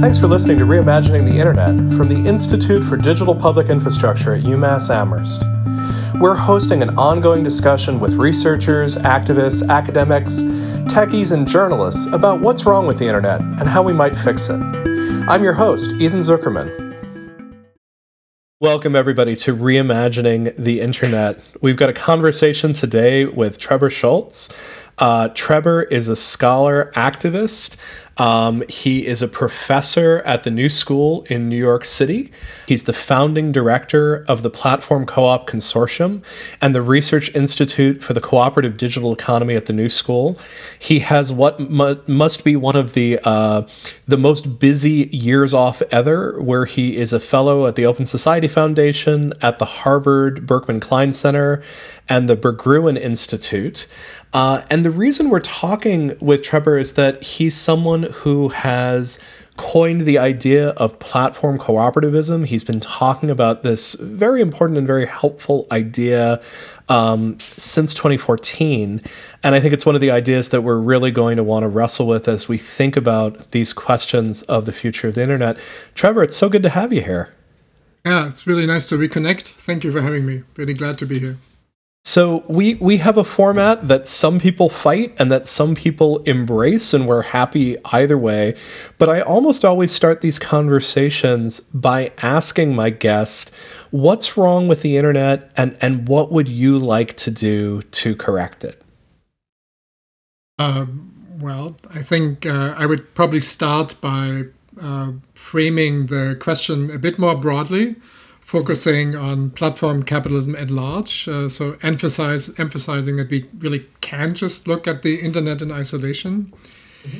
Thanks for listening to Reimagining the Internet from the Institute for Digital Public Infrastructure at UMass Amherst. We're hosting an ongoing discussion with researchers, activists, academics, techies, and journalists about what's wrong with the Internet and how we might fix it. I'm your host, Ethan Zuckerman. Welcome, everybody, to Reimagining the Internet. We've got a conversation today with Trebor Scholz. Uh, Trebor is a scholar activist um, he is a professor at the New School in New York City. He's the founding director of the Platform Co op Consortium and the Research Institute for the Cooperative Digital Economy at the New School. He has what mu- must be one of the, uh, the most busy years off ever, where he is a fellow at the Open Society Foundation, at the Harvard Berkman Klein Center, and the Berggruen Institute. Uh, and the reason we're talking with Trebor is that he's someone who has coined the idea of platform cooperativism. He's been talking about this very important and very helpful idea um, since 2014. And I think it's one of the ideas that we're really going to want to wrestle with as we think about these questions of the future of the internet. Trebor, it's so good to have you here. Yeah, it's really nice to reconnect. Thank you for having me. Really glad to be here. So we we have a format that some people fight and that some people embrace and we're happy either way. But I almost always start these conversations by asking my guest, what's wrong with the internet and and what would you like to do to correct it? Um, well, I think uh, I would probably start by uh, framing the question a bit more broadly focusing on platform capitalism at large. Uh, so emphasize emphasizing that we really can't just look at the internet in isolation. Mm-hmm.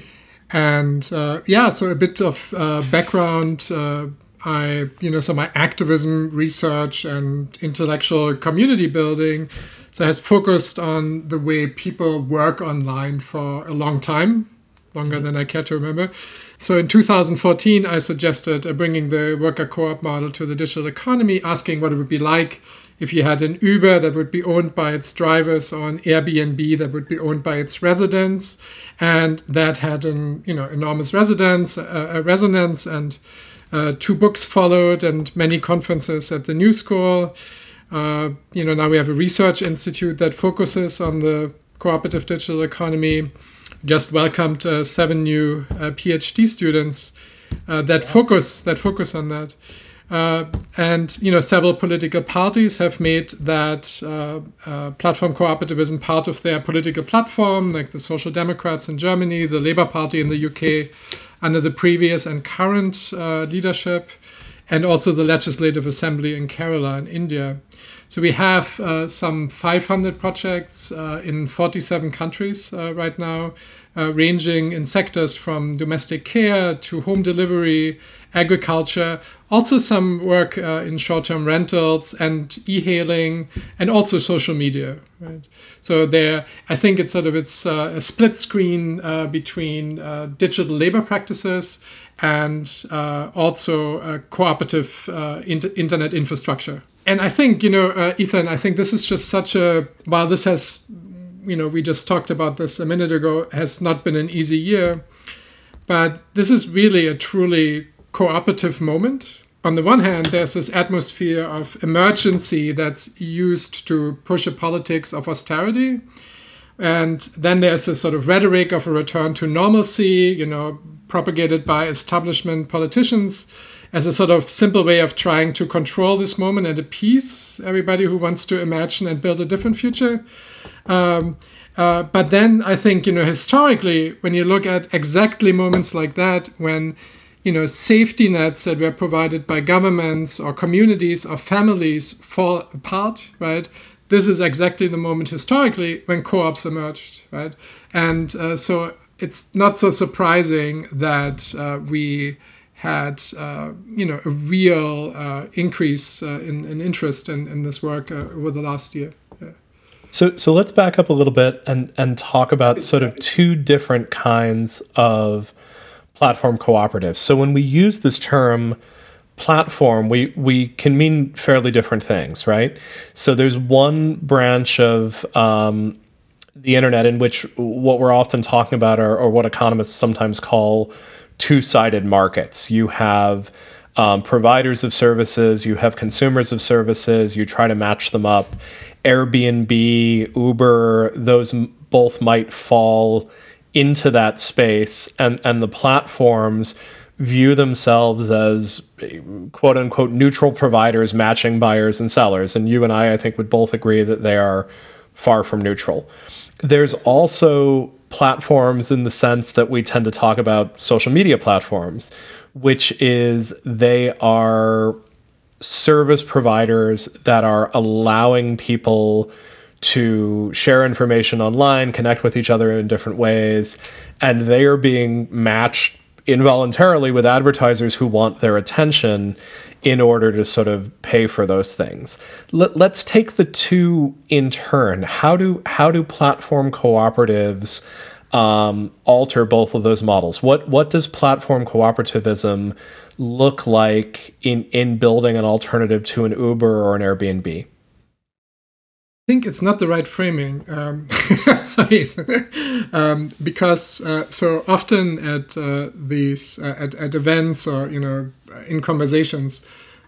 And uh, yeah, so a bit of uh, background. Uh, I, you know, so my activism, research, and intellectual community building, so has focused on the way people work online for a long time, longer than I care to remember. So in 2014, I suggested uh, bringing the worker co-op model to the digital economy, asking what it would be like if you had an Uber that would be owned by its drivers or an Airbnb that would be owned by its residents, and that had an you know enormous residence, uh, resonance, and uh, two books followed, and many conferences at the New School. Uh, you know now we have a research institute that focuses on the cooperative digital economy just welcomed uh, seven new uh, PhD students uh, that focus that focus on that. Uh, and you know, several political parties have made that uh, uh, platform cooperativism part of their political platform, like the Social Democrats in Germany, the Labour Party in the UK, under the previous and current leadership, and also the Legislative Assembly in Kerala in India. So we have uh, some 500 projects uh, in 47 countries uh, right now, uh, ranging in sectors from domestic care to home delivery, agriculture, also some work uh, in short-term rentals and e-hailing, and also social media. Right? So there, I think it's sort of it's uh, a split screen between digital labor practices and uh, also cooperative uh, inter- internet infrastructure. And I think, you know, uh, Ethan, I think this is just such a, while this has, you know, we just talked about this a minute ago, has not been an easy year, but this is really a truly cooperative moment. On the one hand, there's this atmosphere of emergency that's used to push a politics of austerity. And then there's this sort of rhetoric of a return to normalcy, you know, propagated by establishment politicians as a sort of simple way of trying to control this moment and appease everybody who wants to imagine and build a different future. Um, uh, but then I think, you know, historically, when you look at exactly moments like that, when, you know, safety nets that were provided by governments or communities or families fall apart, right? This is exactly the moment historically when co ops emerged, right? And uh, so it's not so surprising that uh, we had uh, you know a real uh, increase uh, in, in, interest in, in this work uh, over the last year. So so let's back up a little bit and and talk about sort of two different kinds of platform cooperatives. So when we use this term platform, we we can mean fairly different things, right? So there's one branch of um, the internet in which what we're often talking about are, or what economists sometimes call two-sided markets. You have um, providers of services, you have consumers of services, you try to match them up. Airbnb, Uber, those both might fall into that space, and, and the platforms view themselves as quote unquote neutral providers matching buyers and sellers. And you and I, I think, would both agree that they are far from neutral. There's also platforms in the sense that we tend to talk about social media platforms, which is they are service providers that are allowing people to share information online, connect with each other in different ways, and they are being matched involuntarily with advertisers who want their attention in order to sort of pay for those things. Let, us take the two in turn. How do how do platform cooperatives um, alter both of those models? What what does platform cooperativism look like in in building an alternative to an Uber or an Airbnb? Think it's not the right framing. Um, sorry, um, because uh, so often at uh, these uh, at, at events or you know in conversations,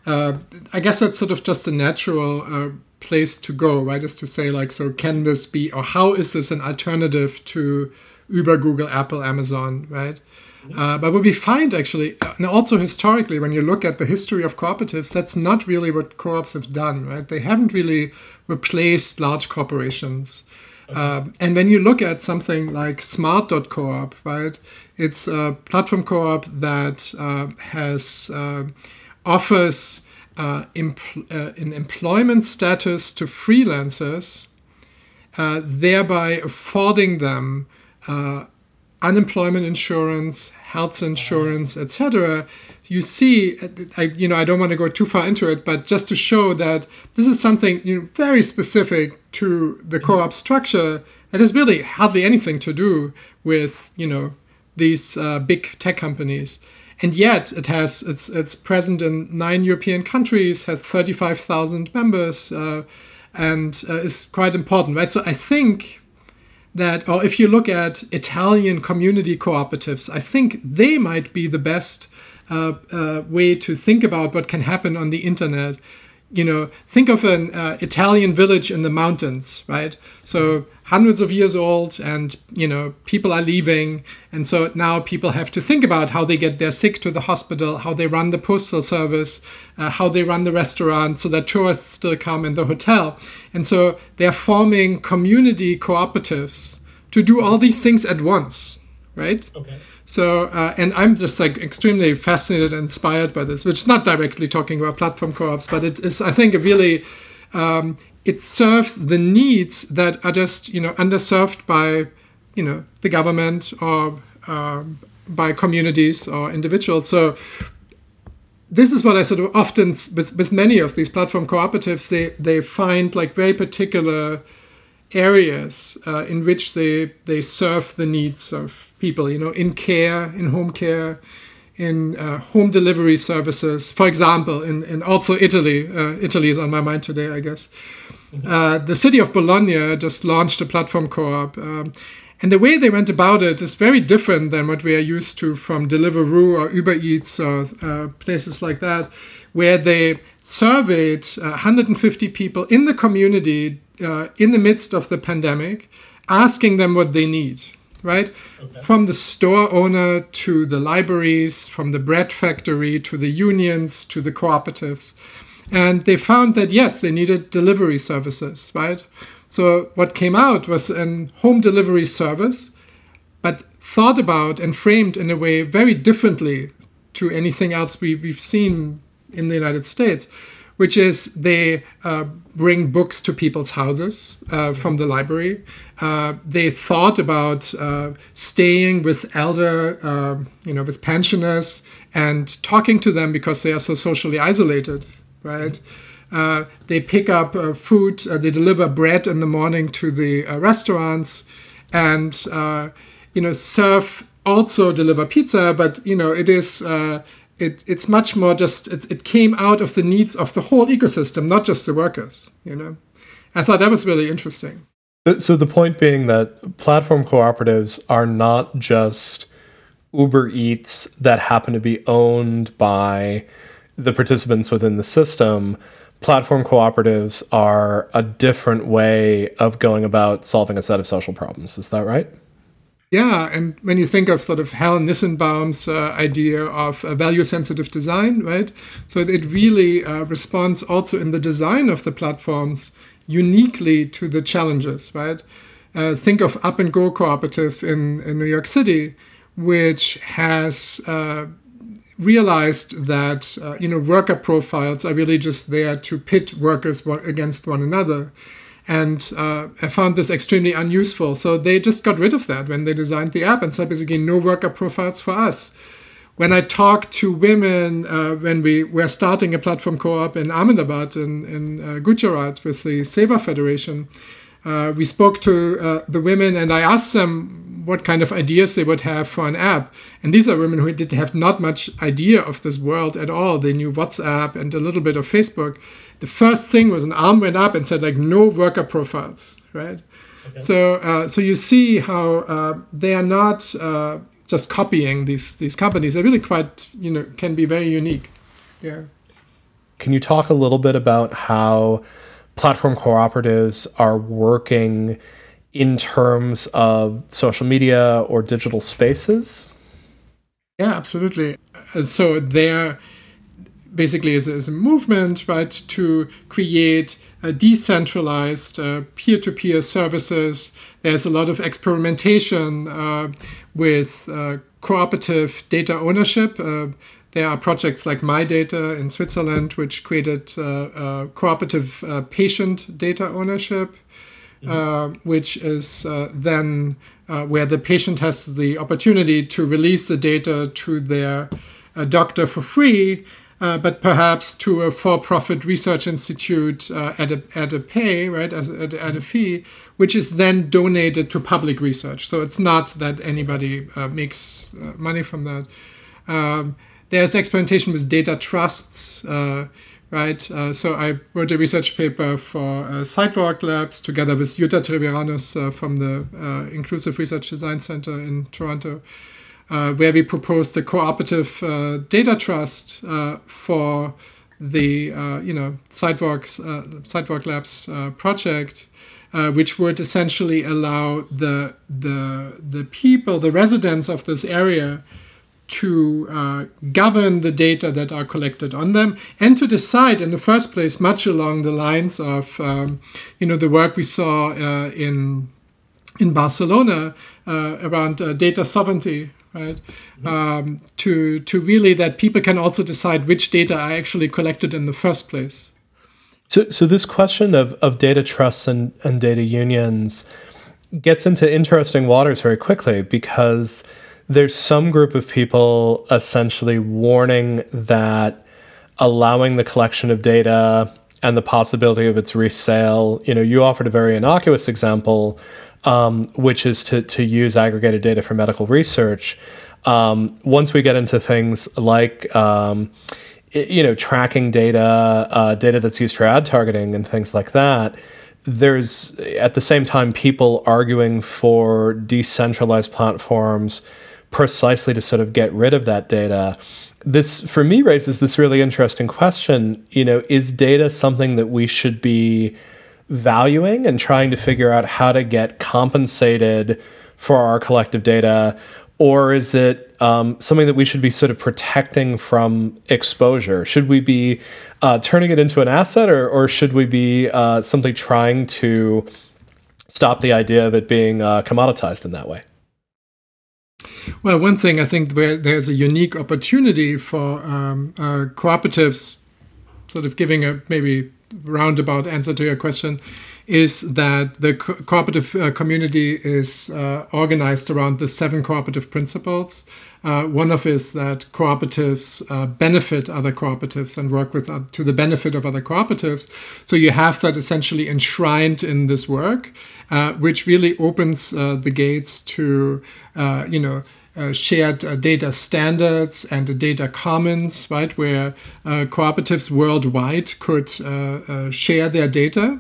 uh, I guess that's sort of just a natural uh, place to go, right? Is to say like, so can this be or how is this an alternative to Uber, Google, Apple, Amazon, right? Uh, but what we find actually, and also historically, when you look at the history of cooperatives, that's not really what co-ops have done, right? They haven't really replaced large corporations. Uh, and when you look at something like Smart.coop, right, it's a platform co-op that uh, has uh, offers uh, empl- uh, an employment status to freelancers, thereby affording them unemployment insurance, health insurance, etc. You see, I, you know, I don't want to go too far into it, but just to show that this is something you know, very specific to the co-op structure that has really hardly anything to do with, you know, these uh, big tech companies. And yet, it has it's it's present in nine European countries, has thirty five thousand members, uh, and uh, is quite important, right? So I think that, or if you look at Italian community cooperatives, I think they might be the best uh, uh, way to think about what can happen on the internet. You know, think of an uh, Italian village in the mountains, right? So hundreds of years old and you know people are leaving. And so now people have to think about how they get their sick to the hospital how they run the postal service uh, how they run the restaurant so that tourists still come in the hotel. And so they're forming community cooperatives to do all these things at once right? Okay. So uh, and i'm just like extremely fascinated and inspired by this which is not directly talking about platform co-ops but it is i think a really um, it serves the needs that are just you know underserved by you know the government or uh, by communities or individuals. So this is what I sort of often with with many of these platform cooperatives they they find like very particular areas uh, in which they they serve the needs of people. You know, in care, in home care. In uh, home delivery services, for example, in, in also Italy. Uh, Italy is on my mind today, I guess. Uh, the city of Bologna just launched a platform co-op. Um, and the way they went about it is very different than what we are used to from Deliveroo or Uber Eats or uh, places like that, where they surveyed uh, 150 people in the community uh, in the midst of the pandemic, asking them what they need, right? Okay. From the store owner to the libraries, from the bread factory to the unions to the cooperatives. And they found that yes, they needed delivery services, right? So what came out was a home delivery service, but thought about and framed in a way very differently to anything else we, we've seen in the United States, which is they uh, bring books to people's houses uh, from the library. Uh, they thought about uh, staying with elder, uh, you know, with pensioners and talking to them because they are so socially isolated right? Uh, they pick up uh, food, uh, they deliver bread in the morning to the uh, restaurants, and uh, you know serve also deliver pizza. But you know it is uh, it it's much more just it, it came out of the needs of the whole ecosystem, not just the workers. You know, I thought that was really interesting. So the point being that platform cooperatives are not just Uber Eats that happen to be owned by the participants within the system. Platform cooperatives are a different way of going about solving a set of social problems. Is that right? Yeah, and when you think of sort of Helen Nissenbaum's uh, idea of uh, value sensitive design, right? So it really uh, responds also in the design of the platforms uniquely to the challenges, right? Uh, think of Up and Go Cooperative in, in New York City, which has uh, realized that uh, you know worker profiles are really just there to pit workers against one another and uh, I found this extremely unuseful. So they just got rid of that when they designed the app and said basically no worker profiles for us. When I talk to women, uh, when we were starting a platform co-op in Ahmedabad in, in uh, Gujarat with the SEWA Federation, uh, we spoke to uh, the women and I asked them what kind of ideas they would have for an app. And these are women who did have not much idea of this world at all. They knew WhatsApp and a little bit of Facebook the first thing was an arm went up and said like no worker profiles, right? Okay. So uh, so you see how uh, they are not uh, just copying these these companies. They're really quite you know can be very unique. Yeah. Can you talk a little bit about how platform cooperatives are working in terms of social media or digital spaces? Yeah, absolutely. Uh, so they're basically is, is a movement, right, to create a decentralized uh, peer-to-peer services. There's a lot of experimentation uh, with uh, cooperative data ownership. Uh, there are projects like MIDATA in Switzerland, which created uh, uh, cooperative patient data ownership, mm-hmm. which is then where the patient has the opportunity to release the data to their doctor for free uh, but perhaps to a for-profit research institute uh, at a at a pay right as at, at, a fee, which is then donated to public research. So it's not that anybody uh, makes uh, money from that. Um, there's experimentation with data trusts. Uh, right, uh, so I wrote a research paper for Sidewalk Labs together with Jutta Treviranus from the Inclusive Research Design Center in Toronto, uh, where we proposed a cooperative uh, data trust uh, for the uh, you know sidewalks uh, sidewalk labs uh, project which would essentially allow the the the people the residents of this area to govern the data that are collected on them and to decide in the first place much along the lines of um, you know the work we saw in in Barcelona around data sovereignty right? Mm-hmm. Um, to to really that people can also decide which data are actually collected in the first place. So, so this question of, of data trusts and, and data unions gets into interesting waters very quickly because there's some group of people essentially warning that allowing the collection of data and the possibility of its resale. You know, you offered a very innocuous example um, which is to, to use aggregated data for medical research. Um, once we get into things like, um, you know, tracking data, uh, data that's used for ad targeting and things like that, there's at the same time people arguing for decentralized platforms precisely to sort of get rid of that data this for me raises this really interesting question you know is data something that we should be valuing and trying to figure out how to get compensated for our collective data? Or is it um, something that we should be sort of protecting from exposure? Should we be uh, turning it into an asset or, or should we be uh, simply trying to stop the idea of it being uh, commoditized in that way? Well, one thing I think where there's a unique opportunity for um, uh, cooperatives, sort of giving a maybe roundabout answer to your question is that the co- cooperative uh, community is uh, organized around the seven cooperative principles. Uh, one of is that cooperatives uh, benefit other cooperatives and work with uh, to the benefit of other cooperatives. So you have that essentially enshrined in this work, uh, which really opens the gates to you know uh, shared uh, data standards and data commons, right, where uh, cooperatives worldwide could uh, uh, share their data.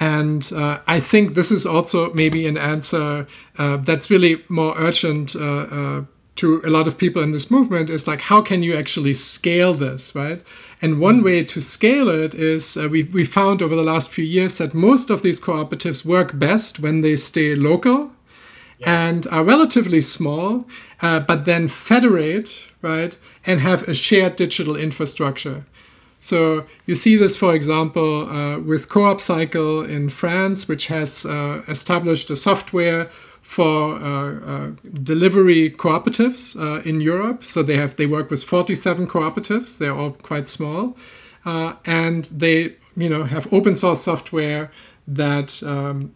And uh, I think this is also maybe an answer uh, that's really more urgent uh, uh, to a lot of people in this movement is like, how can you actually scale this, right? And one way to scale it is uh, we, we found over the last few years that most of these cooperatives work best when they stay local and are relatively small, uh, but then federate, right, and have a shared digital infrastructure. So you see this, for example, uh, with CoopCycle in France, which has uh, established a software for uh, uh delivery cooperatives uh, in Europe. So they have they work with 47 cooperatives. They're all quite small, uh, and they you know have open source software that um,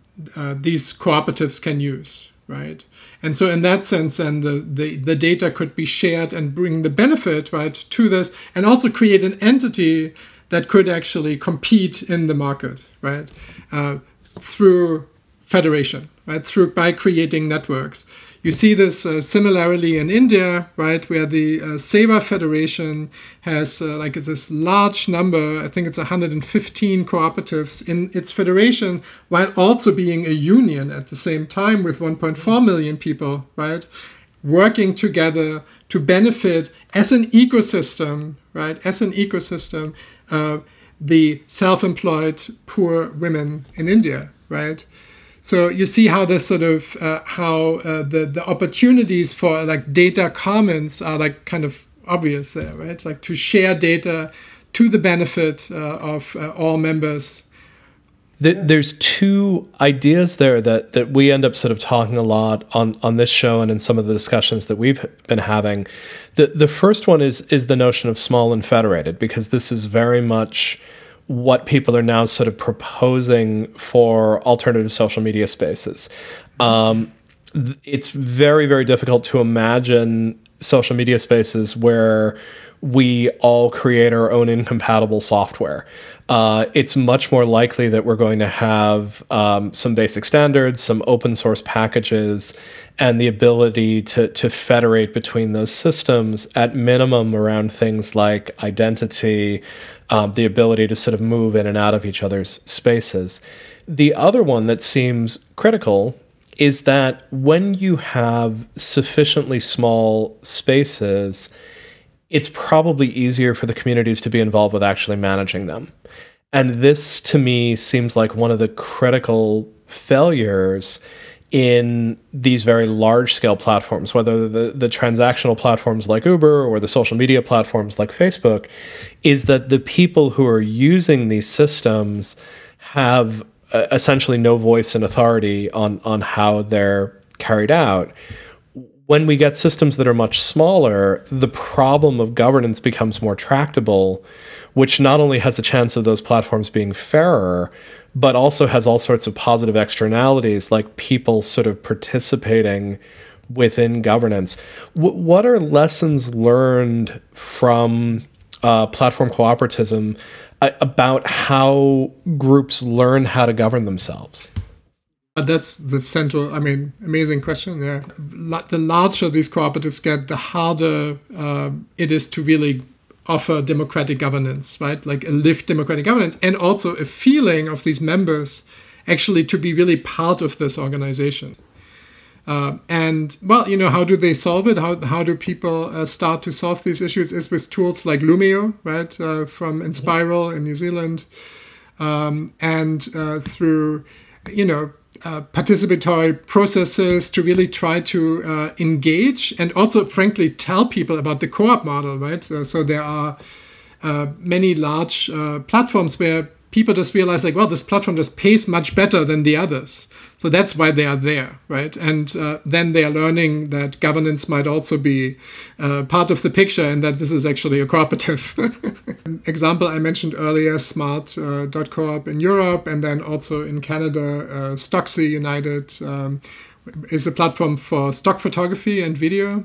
these cooperatives can use right? And so in that sense, then the, the, the data could be shared and bring the benefit, right, to this and also create an entity that could actually compete in the market, right, uh, through federation, right, through by creating networks. You see this uh, similarly in India, right, where the uh, SEWA Federation has uh, like this large number, I think it's 115 cooperatives in its federation, while also being a union at the same time with 1.4 million people, right, working together to benefit as an ecosystem, right, as an ecosystem, uh, the self-employed poor women in India, right? So you see how the sort of uh, how uh, the the opportunities for like data commons are like kind of obvious there, right? Like to share data to the benefit uh, of uh, all members. there's two ideas there that that we end up sort of talking a lot on on this show and in some of the discussions that we've been having. The the first one is is the notion of small and federated because this is very much what people are now sort of proposing for alternative social media spaces. Um, it's very, very difficult to imagine social media spaces where we all create our own incompatible software. Uh, it's much more likely that we're going to have um, some basic standards, some open source packages, and the ability to, to federate between those systems at minimum around things like identity, um, the ability to sort of move in and out of each other's spaces. The other one that seems critical is that when you have sufficiently small spaces, it's probably easier for the communities to be involved with actually managing them. And this to me seems like one of the critical failures in these very large scale platforms, whether the, the transactional platforms like Uber or the social media platforms like Facebook, is that the people who are using these systems have uh, essentially no voice and authority on, on how they're carried out. When we get systems that are much smaller, the problem of governance becomes more tractable, which not only has a chance of those platforms being fairer, but also has all sorts of positive externalities like people sort of participating within governance. W- what are lessons learned from uh, platform cooperatism uh, about how groups learn how to govern themselves? That's the central, I mean, amazing question. Yeah. The larger these cooperatives get, the harder uh, it is to really offer democratic governance, right? Like a lived democratic governance, and also a feeling of these members actually to be really part of this organization. Uh, and well, you know, how do they solve it? How, how do people uh, start to solve these issues? Is with tools like Loomio, right, uh, from Enspiral in New Zealand, um, and uh, through, you know, uh, participatory processes to really try to uh, engage and also, frankly, tell people about the co-op model, right? Uh, so there are uh, many large uh, platforms where people just realize, like, well, this platform just pays much better than the others. So that's why they are there, right? And uh, then they are learning that governance might also be uh, part of the picture and that this is actually a cooperative. example I mentioned earlier, smart.coop uh, in Europe and then also in Canada, uh, Stocksy United um, is a platform for stock photography and video.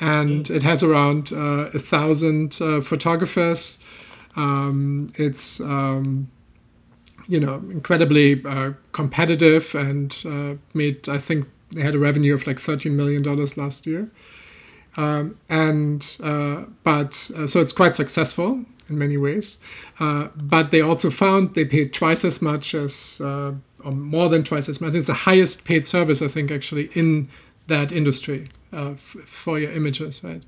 And it has around uh, a thousand uh, photographers. Um, it's um, you know incredibly uh, competitive and uh, made I think they had a revenue of like 13 million dollars last year. Um, and uh, but uh, so it's quite successful in many ways. Uh, but they also found they paid twice as much as, uh, or more than twice as much. It's the highest paid service, I think, actually in that industry f- for your images, right?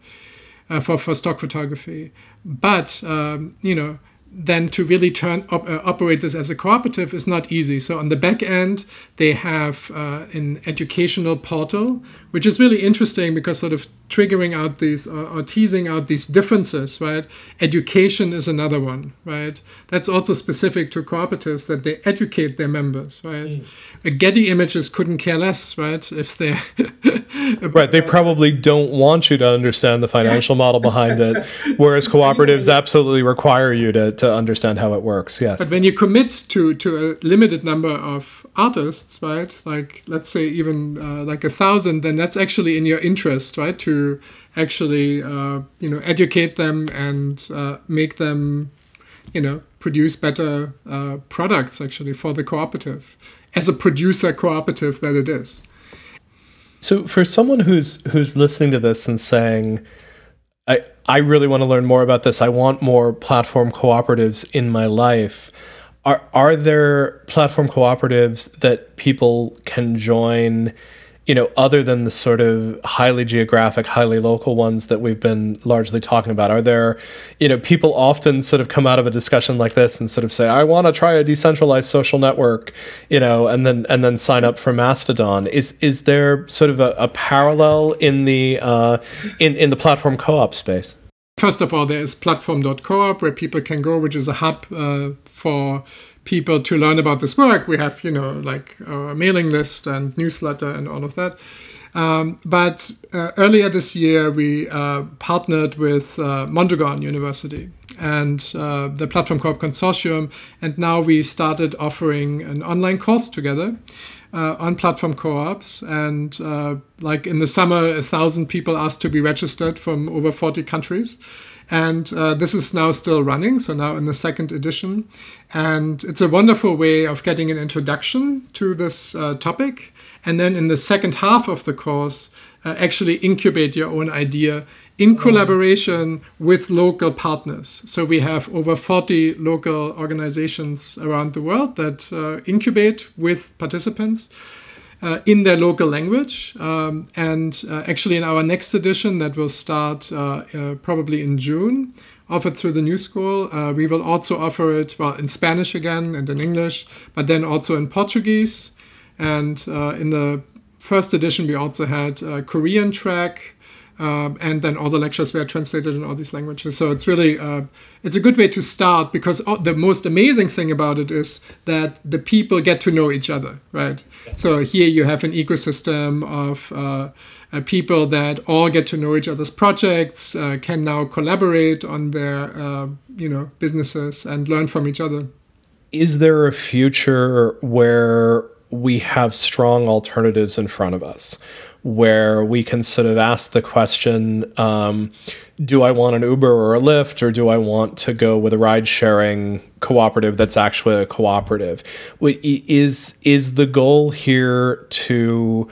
For for stock photography. But um, you know then to really turn op, uh, operate this as a cooperative is not easy. So on the back end, they have uh, an educational portal, which is really interesting because sort of triggering out these or, or, teasing out these differences, right? Education is another one, right? That's also specific to cooperatives that they educate their members, right? Mm. Getty Images couldn't care less, right? If they right, they probably don't want you to understand the financial model behind it, whereas cooperatives absolutely require you to to understand how it works. Yes, but when you commit to to a limited number of artists, right? Like let's say even uh, like a thousand, then that's actually in your interest, right? To actually uh, you know educate them and uh, make them you know produce better uh, products actually for the cooperative as a producer cooperative that it is. So for someone who's who's listening to this and saying, I I really want to learn more about this. I want more platform cooperatives in my life are are there platform cooperatives that people can join you know other than the sort of highly geographic highly local ones that we've been largely talking about? Are there you know people often sort of come out of a discussion like this and sort of say i want to try a decentralized social network you know and then and then sign up for mastodon. Is is there sort of a, a parallel in the uh, in in the platform co-op space First of all, there is platform.coop where people can go, which is a hub uh, for people to learn about this work. We have, you know, like a mailing list and newsletter and all of that. Um, but uh, earlier this year, we uh, partnered with uh, Mondragon University and uh, the Platform Co-op Consortium, and now we started offering an online course together uh, on platform co-ops. And uh, like in the summer a thousand people asked to be registered from over 40 countries. And uh, this is now still running so now in the second edition. And it's a wonderful way of getting an introduction to this uh, topic. And then in the second half of the course uh, actually incubate your own idea in collaboration with local partners. So we have over 40 local organizations around the world that uh, incubate with participants. Uh, in their local language. Um, and uh, actually, in our next edition, that will start uh, uh probably in June, offered through the New School, uh, we will also offer it well in Spanish again and in English, but then also in Portuguese. And uh, in the first edition, we also had a Korean track. Um, and then all the lectures were translated in all these languages. So it's really uh, it's a good way to start because the most amazing thing about it is that the people get to know each other, right? So here you have an ecosystem of uh, uh, people that all get to know each other's projects, uh, can now collaborate on their uh, you know businesses and learn from each other. Is there a future where we have strong alternatives in front of us? where we can sort of ask the question um, do I want an Uber or a Lyft, or do I want to go with a ride sharing cooperative that's actually a cooperative? Is, is the goal here to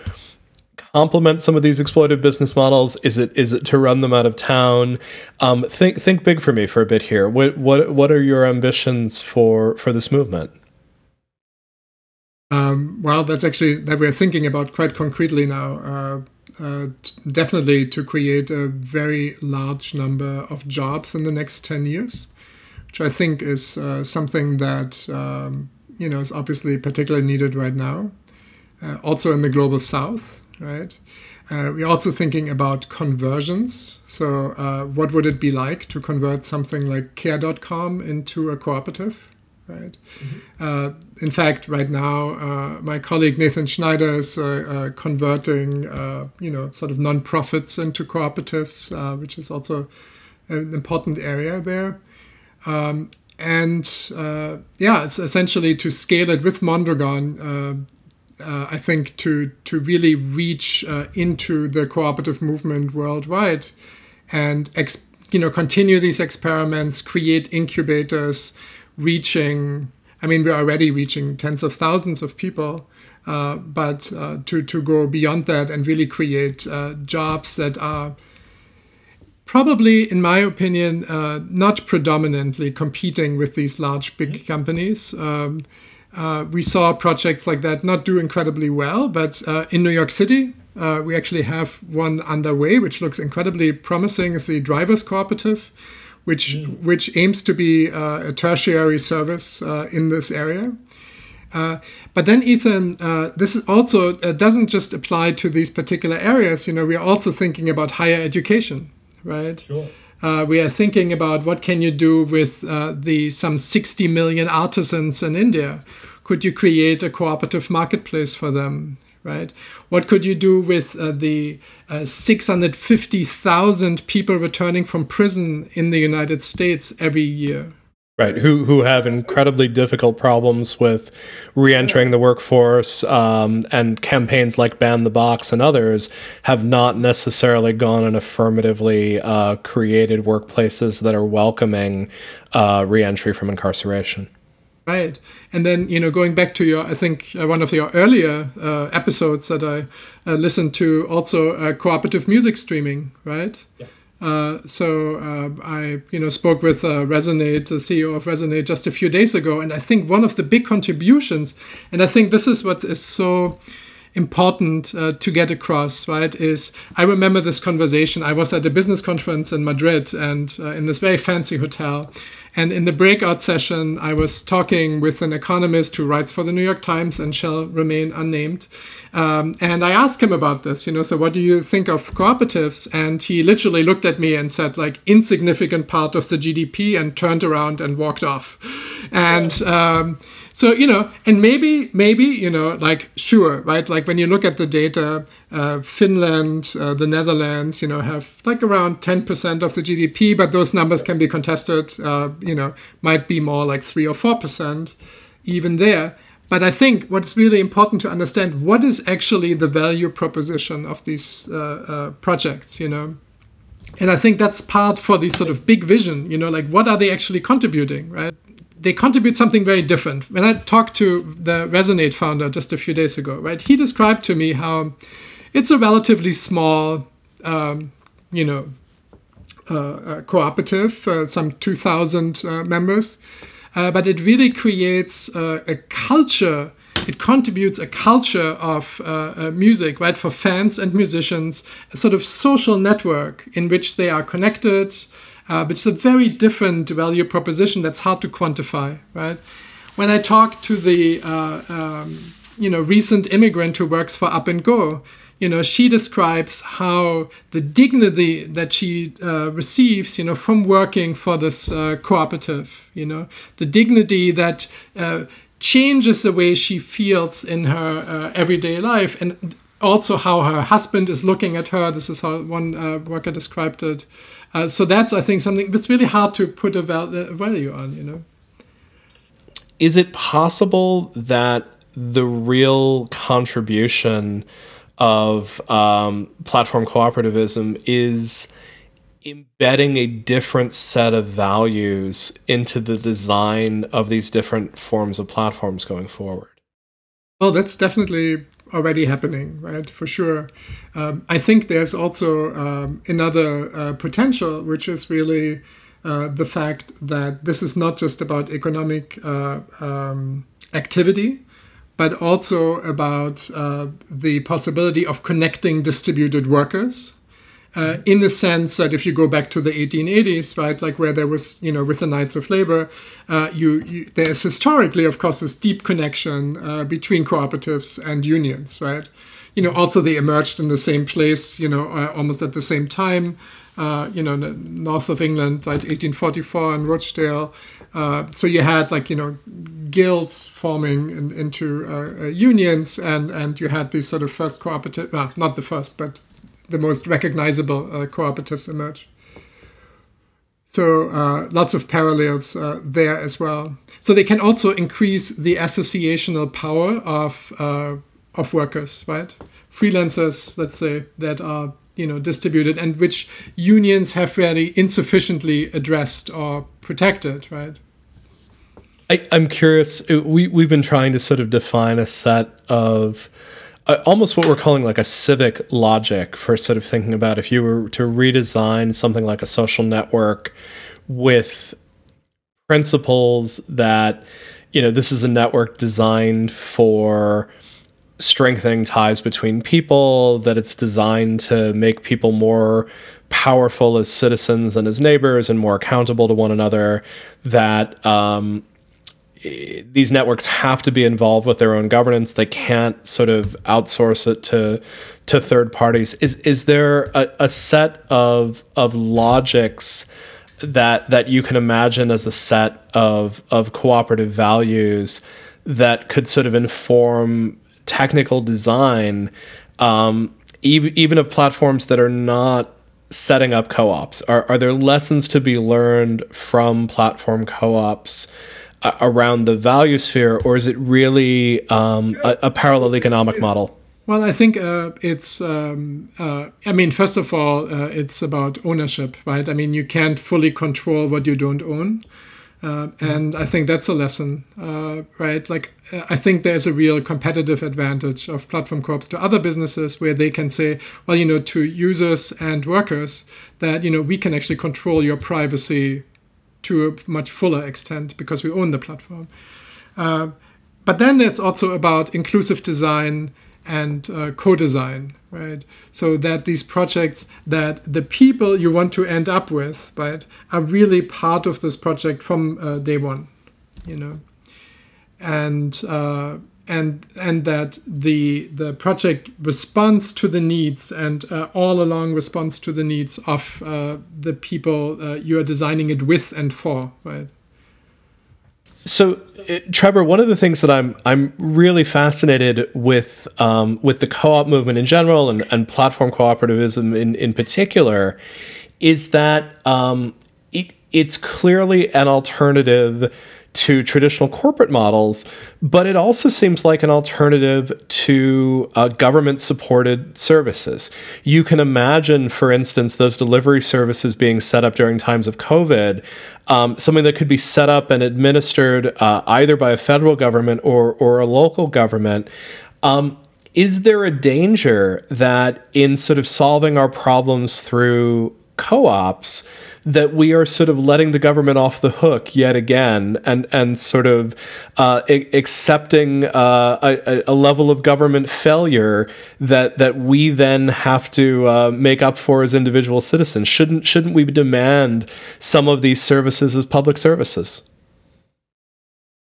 complement some of these exploitive business models? Is it is it to run them out of town? Um, think think big for me for a bit here. What what what are your ambitions for for this movement? Um, well, that's actually that we're thinking about quite concretely now. Uh, uh, definitely to create a very large number of jobs in the next 10 years, which I think is uh, something that um, you know is obviously particularly needed right now. Uh, also in the global south, right? Uh, we're also thinking about conversions. So, uh, what would it be like to convert something like care.com into a cooperative? Right? Mm-hmm. Uh, in fact, right now, uh, my colleague Nathan Schneider is uh, uh converting, uh, you know, sort of non-profits into cooperatives, uh, which is also an important area there. Um, and yeah, it's essentially to scale it with Mondragon. I think to to really reach into the cooperative movement worldwide, and ex- you know continue these experiments, create incubators, reaching, I mean, we're already reaching tens of thousands of people. Uh, but uh, to, to go beyond that and really create uh, jobs that are probably, in my opinion, uh, not predominantly competing with these large big mm-hmm. companies. Um, uh, we saw projects like that not do incredibly well, but uh, in New York City, uh, we actually have one underway, which looks incredibly promising. Is the Drivers Cooperative, which mm. which aims to be uh, a tertiary service uh, in this area. Uh, but then, Ethan, uh, this also uh, doesn't just apply to these particular areas. You know, we are also thinking about higher education, right? Sure. Uh, we are thinking about what can you do with uh, the some 60 million artisans in India. Could you create a cooperative marketplace for them, right? What could you do with uh, the 650,000 people returning from prison in the United States every year? right who who have incredibly difficult problems with re-entering the workforce um, and campaigns like ban the box and others have not necessarily gone and affirmatively uh, created workplaces that are welcoming uh, re-entry from incarceration right and then you know going back to your i think uh, one of your earlier uh, episodes that i uh, listened to also uh, cooperative music streaming right yeah uh, so uh, I, you know, spoke with uh, Resonate, the CEO of Resonate, just a few days ago, and I think one of the big contributions, and I think this is what is so important uh, to get across, right? Is I remember this conversation. I was at a business conference in Madrid, and uh, in this very fancy hotel, and in the breakout session, I was talking with an economist who writes for the New York Times and shall remain unnamed. Um, and I asked him about this, you know, so what do you think of cooperatives? And he literally looked at me and said, like, insignificant part of the GDP, and turned around and walked off. And um, so, you know, and maybe, maybe, you know, like, sure, right? Like, when you look at the data, uh, Finland, uh, the Netherlands, you know, have like around 10% of the GDP, but those numbers can be contested, uh, you know, might be more like 3 or 4% even there. But I think what's really important to understand what is actually the value proposition of these uh, uh, projects, you know. And I think that's part for this sort of big vision, you know, like what are they actually contributing, right? They contribute something very different. When I talked to the Resonate founder just a few days ago, right, he described to me how it's a relatively small, um, you know, uh, uh cooperative, uh, some 2,000 uh, members uh, but it really creates uh, a culture. It contributes a culture of music, right, for fans and musicians, a sort of social network in which they are connected, uh, which is a very different value proposition that's hard to quantify, right? When I talk to the uh, um, you know recent immigrant who works for Up and Go, you know, she describes how the dignity that she uh, receives, you know, from working for this uh, cooperative, you know, the dignity that uh, changes the way she feels in her uh, everyday life, and also how her husband is looking at her. This is how one worker described it. Uh, so that's, I think, something that's really hard to put a value on, you know. Is it possible that the real contribution of um, platform cooperativism is embedding a different set of values into the design of these different forms of platforms going forward. Well, that's definitely already happening, right? For sure. Um, I think there's also um, another uh, potential, which is really uh, the fact that this is not just about economic uh, um, activity, but also about uh, the possibility of connecting distributed workers. Uh, in the sense that if you go back to the 1880s, right, like where there was, you know, with the Knights of Labor, uh, you, you, there's historically, of course, this deep connection uh, between cooperatives and unions, right? You know, also they emerged in the same place, you know, uh, almost at the same time. Uh, you know, north of England, like 1844 in Rochdale. Uh, so you had like you know guilds forming in, into unions, and and you had these sort of first cooperative, well, not the first, but the most recognizable uh, cooperatives emerge. So uh, lots of parallels there as well. So they can also increase the associational power of of workers, right? Freelancers, let's say, that are you know distributed and which unions have very insufficiently addressed or protected right I, am curious we, we've been trying to sort of define a set of almost what we're calling like a civic logic for sort of thinking about if you were to redesign something like a social network with principles that you know this is a network designed for strengthening ties between people that it's designed to make people more powerful as citizens and as neighbors and more accountable to one another that um, these networks have to be involved with their own governance. They can't sort of outsource it to to third parties. Is is there a, a set of of logics that that you can imagine as a set of of cooperative values that could sort of inform technical design, um, even even of platforms that are not setting up co-ops? Are are there lessons to be learned from platform co-ops? Uh, around the value sphere, or is it really um, a, a, parallel economic model? Well, I think uh, it's. Um, uh, I mean, first of all, uh, it's about ownership, right? I mean, you can't fully control what you don't own. Uh, and I think that's a lesson, uh, right? Like, I think there's a real competitive advantage of platform co-ops to other businesses where they can say, well, you know, to users and workers, that you know we can actually control your privacy to a much fuller extent because we own the platform. Uh, but then it's also about inclusive design and uh, co-design, right? So that these projects, that the people you want to end up with, right, are really part of this project from uh, day one, you know, and uh, and and that the the project responds to the needs and uh, all along responds to the needs of uh, the people uh, you are designing it with and for right? So uh, Trebor, one of the things that I'm I'm really fascinated with um, with the co-op movement in general and, and platform cooperativism in, in particular is that um, it, it's clearly an alternative to traditional corporate models, but it also seems like an alternative to uh, government supported services. You can imagine, for instance, those delivery services being set up during times of COVID, um, something that could be set up and administered uh, either by a federal government or, or a local government. Um, is there a danger that in sort of solving our problems through co ops, that we are sort of letting the government off the hook yet again and and sort of uh, accepting uh, a, a, level of government failure that that we then have to uh, make up for as individual citizens. Shouldn't shouldn't we demand some of these services as public services?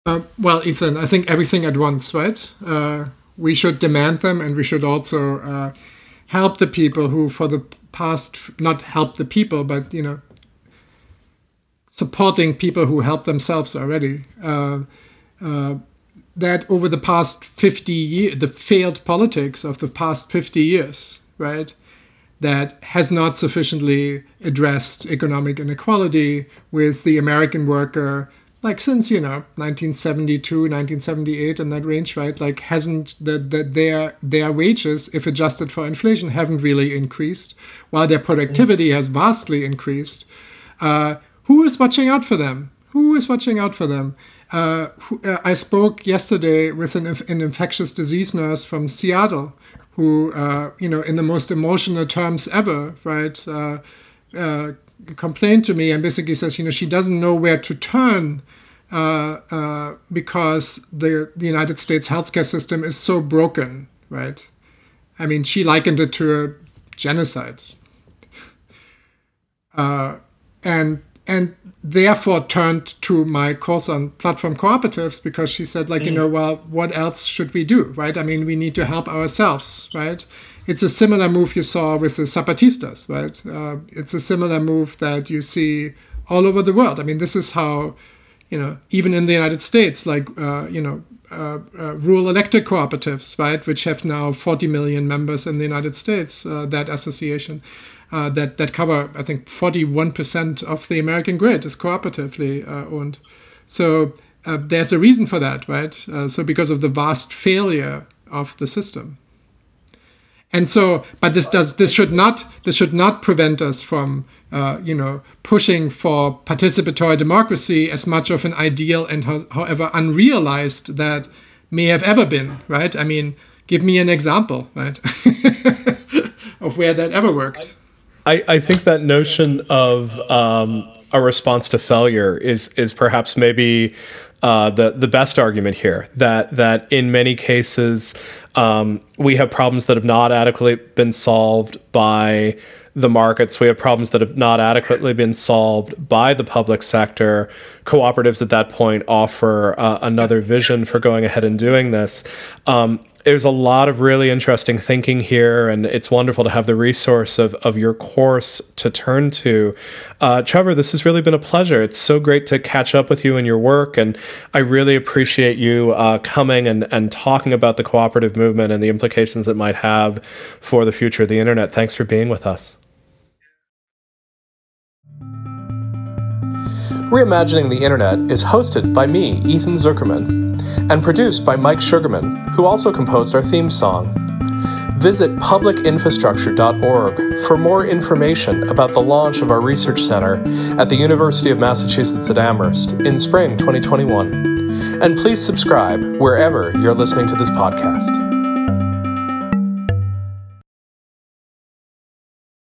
Uh, well ethan i think everything at once right? Uh, we should demand them and we should also uh, help the people who for the past not help the people but you know supporting people who help themselves already. Uh, uh, that over the past 50 years, the failed politics of the past 50 years, right, that has not sufficiently addressed economic inequality with the American worker, like since, you know, 1972, 1978, and that range, right, like hasn't, that the, their, their wages, if adjusted for inflation, haven't really increased, while their productivity has vastly increased. Uh, who is watching out for them? Who is watching out for them? Uh, who, uh, I spoke yesterday with an, an, infectious disease nurse from Seattle, who, uh, you know, in the most emotional terms ever, right, uh, uh, complained to me and basically says, you know, she doesn't know where to turn uh, because the the United States healthcare system is so broken, right? I mean, she likened it to a genocide. and and therefore turned to my course on platform cooperatives because she said like mm. you know well what else should we do right i mean we need to help ourselves right it's a similar move you saw with the zapatistas right uh, it's a similar move that you see all over the world i mean this is how you know even in the united states like uh, you know uh, uh rural electric cooperatives right which have now 40 million members in the united states uh, that association uh, that that cover I think 41% of the American grid is cooperatively owned. So there's a reason for that, right? So because of the vast failure of the system. And so, but this does this should not this should not prevent us from uh, you know pushing for participatory democracy as much of an ideal and ho- however unrealized that may have ever been, right? I mean, give me an example, right, of where that ever worked. I, I think that notion of um, a response to failure is is perhaps maybe uh, the the best argument here. That that in many cases um, we have problems that have not adequately been solved by the markets. We have problems that have not adequately been solved by the public sector. Cooperatives at that point offer uh, another vision for going ahead and doing this. Um, there's a lot of really interesting thinking here, and it's wonderful to have the resource of, of your course to turn to. Uh, Trebor, this has really been a pleasure. It's so great to catch up with you and your work, and I really appreciate you uh, coming and, and talking about the cooperative movement and the implications it might have for the future of the internet. Thanks for being with us. Reimagining the Internet is hosted by me, Ethan Zuckerman, and produced by Mike Sugarman, who also composed our theme song. Visit publicinfrastructure.org for more information about the launch of our research center at the University of Massachusetts at Amherst in spring 2021. And please subscribe wherever you're listening to this podcast.